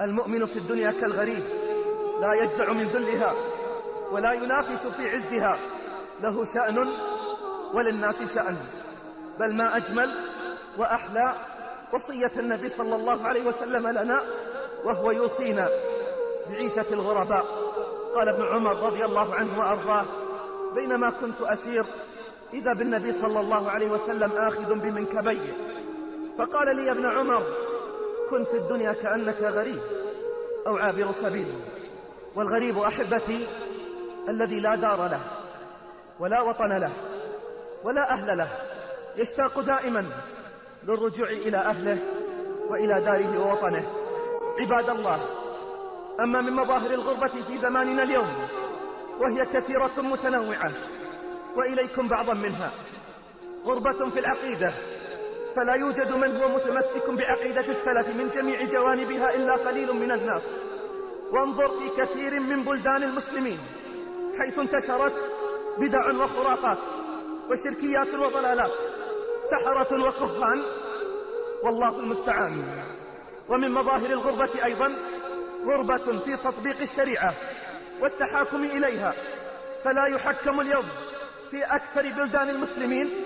المؤمن في الدنيا كالغريب لا يجزع من ذلها ولا ينافس في عزها. له شأن وللناس شأن بل ما أجمل وأحلى وصية النبي صلى الله عليه وسلم لنا وهو يوصينا بعيشة الغرباء. قال ابن عمر رضي الله عنه وأرضاه بينما كنت أسير إذا بالنبي صلى الله عليه وسلم آخذ بمنكبيه. فقال لي يا ابن عمر كن في الدنيا كأنك غريب أو عابر سبيل والغريب أحبتي الذي لا دار له ولا وطن له ولا أهل له يشتاق دائما للرجوع إلى أهله وإلى داره ووطنه. عباد الله أما من مظاهر الغربة في زماننا اليوم وهي كثيرة متنوعة وإليكم بعضا منها. غربة في العقيدة فلا يوجد من هو متمسك بعقيدة السلف من جميع جوانبها إلا قليل من الناس. وانظر في كثير من بلدان المسلمين حيث انتشرت بدع وخرافات وشركيات وضلالات سحرة وكهان. والله المستعان. ومن مظاهر الغربة أيضا غربة في تطبيق الشريعة والتحاكم إليها. فلا يحكم اليوم في أكثر بلدان المسلمين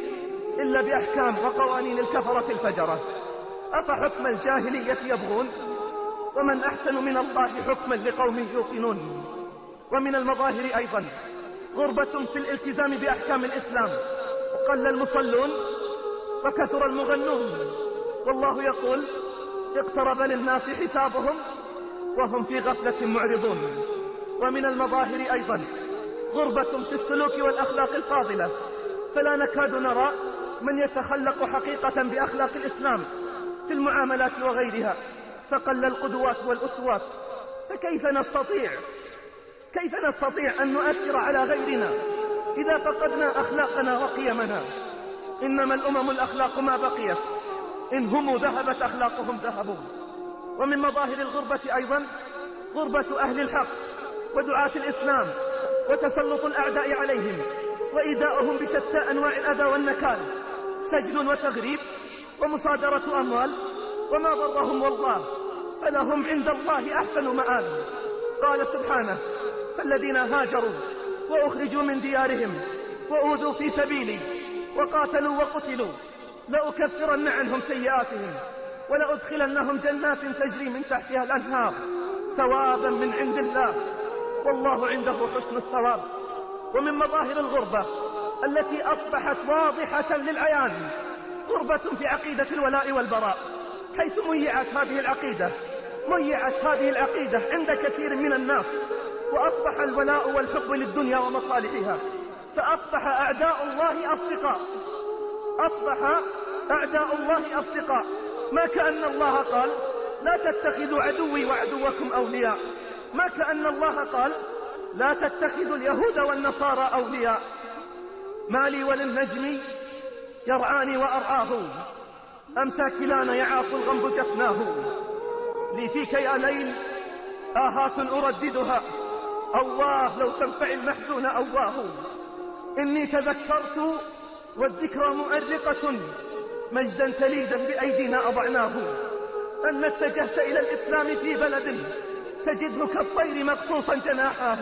إلا بأحكام وقوانين الكفرة الفجرة. أفحكم الجاهلية يبغون؟ ومن أحسن من الله حكما لقوم يوقنون. ومن المظاهر أيضا. غربة في الالتزام بأحكام الإسلام. وقل المصلون وكثر المغنون. والله يقول اقترب للناس حسابهم وهم في غفلة معرضون. ومن المظاهر أيضا. غربة في السلوك والأخلاق الفاضلة. فلا نكاد نرى من يتخلق حقيقة بأخلاق الإسلام في المعاملات وغيرها فقل القدوات والأسوات فكيف نستطيع؟ كيف نستطيع أن نؤثر على غيرنا إذا فقدنا أخلاقنا وقيمنا؟ إنما الأمم الأخلاق ما بقيت إن هم ذهبت أخلاقهم ذهبوا. ومن مظاهر الغربة أيضا غربة أهل الحق ودعاة الإسلام وتسلط الأعداء عليهم وإيذاؤهم بشتى أنواع الأذى والنكال. سجن وتغريب ومصادرة أموال وما ضرهم والله فلهم عند الله أحسن مآل قال سبحانه فالذين هاجروا وأخرجوا من ديارهم وأوذوا في سبيلي وقاتلوا وقتلوا لأكفرن عنهم سيئاتهم ولأدخلنهم جنات تجري من تحتها الأنهار ثوابا من عند الله. والله عنده حسن الثواب. ومن مظاهر الغربة التي أصبحت واضحة للعيان غربة في عقيدة الولاء والبراء. حيث ميعت هذه العقيدة ميعت هذه العقيدة عند كثير من الناس وأصبح الولاء والحب للدنيا ومصالحها. فأصبح أعداء الله أصدقاء. أصبح أعداء الله أصدقاء. ما كأن الله قال لا تتخذوا عدوي وعدوكم أولياء. ما كأن الله قال لا تتخذوا اليهود والنصارى أولياء. ما لي وللنجم يرعاني وأرعاه. أمسى كلانا يعاق الغنب جفناه. لي فيك يا ليل آهات أرددها. أواه لو تنفع المحزون أواه. إني تذكرت والذكرى مؤرقة مجدا تليدا بأيدينا أضعناه. أن اتجهت إلى الإسلام في بلد تجده كالطير مقصوصا جناحاه.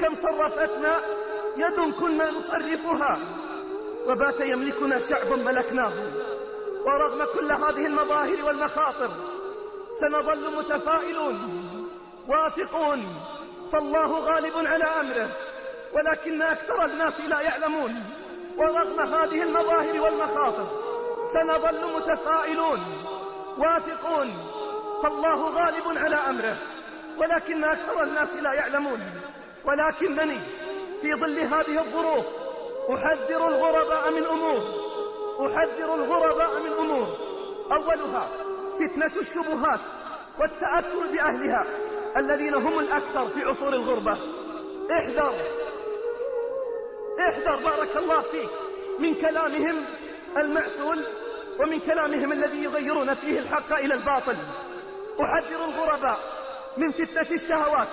كم صرفتنا يد كنا نصرفها. وبات يملكنا شعب ملكناه. ورغم كل هذه المظاهر والمخاطر. سنظل متفائلون. واثقون. فالله غالب على أمره. ولكن أكثر الناس لا يعلمون. ورغم هذه المظاهر والمخاطر. سنظل متفائلون. واثقون. فالله غالب على أمره. ولكن أكثر الناس لا يعلمون. ولكنني في ظل هذه الظروف أحذر الغرباء من أمور أحذر الغرباء من أمور. أولها فتنة الشبهات والتأثر بأهلها الذين هم الأكثر في عصور الغربة. احذر احذر بارك الله فيك من كلامهم المعسول ومن كلامهم الذي يغيرون فيه الحق إلى الباطل. أحذر الغرباء من فتنة الشهوات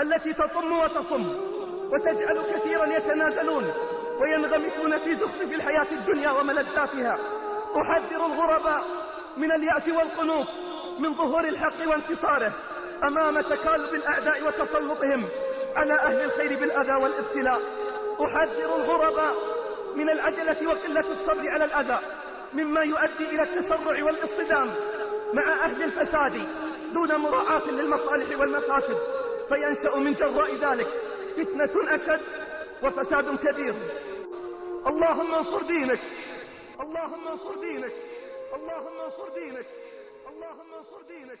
التي تطم وتصم وتجعل كثيرا يتنازلون وينغمسون في زخرف الحياة الدنيا وملذاتها. أحذر الغرباء من اليأس والقنوط من ظهور الحق وانتصاره أمام تكالب الأعداء وتسلطهم على أهل الخير بالأذى والابتلاء. أحذر الغرباء من العجلة وقلة الصبر على الأذى مما يؤدي إلى التسرع والاصطدام مع أهل الفساد دون مراعاة للمصالح والمفاسد. فينشأ من جراء ذلك فتنة أشد وفساد كبير. اللهم انصر دينك. اللهم انصر دينك. اللهم انصر دينك. اللهم انصر دينك.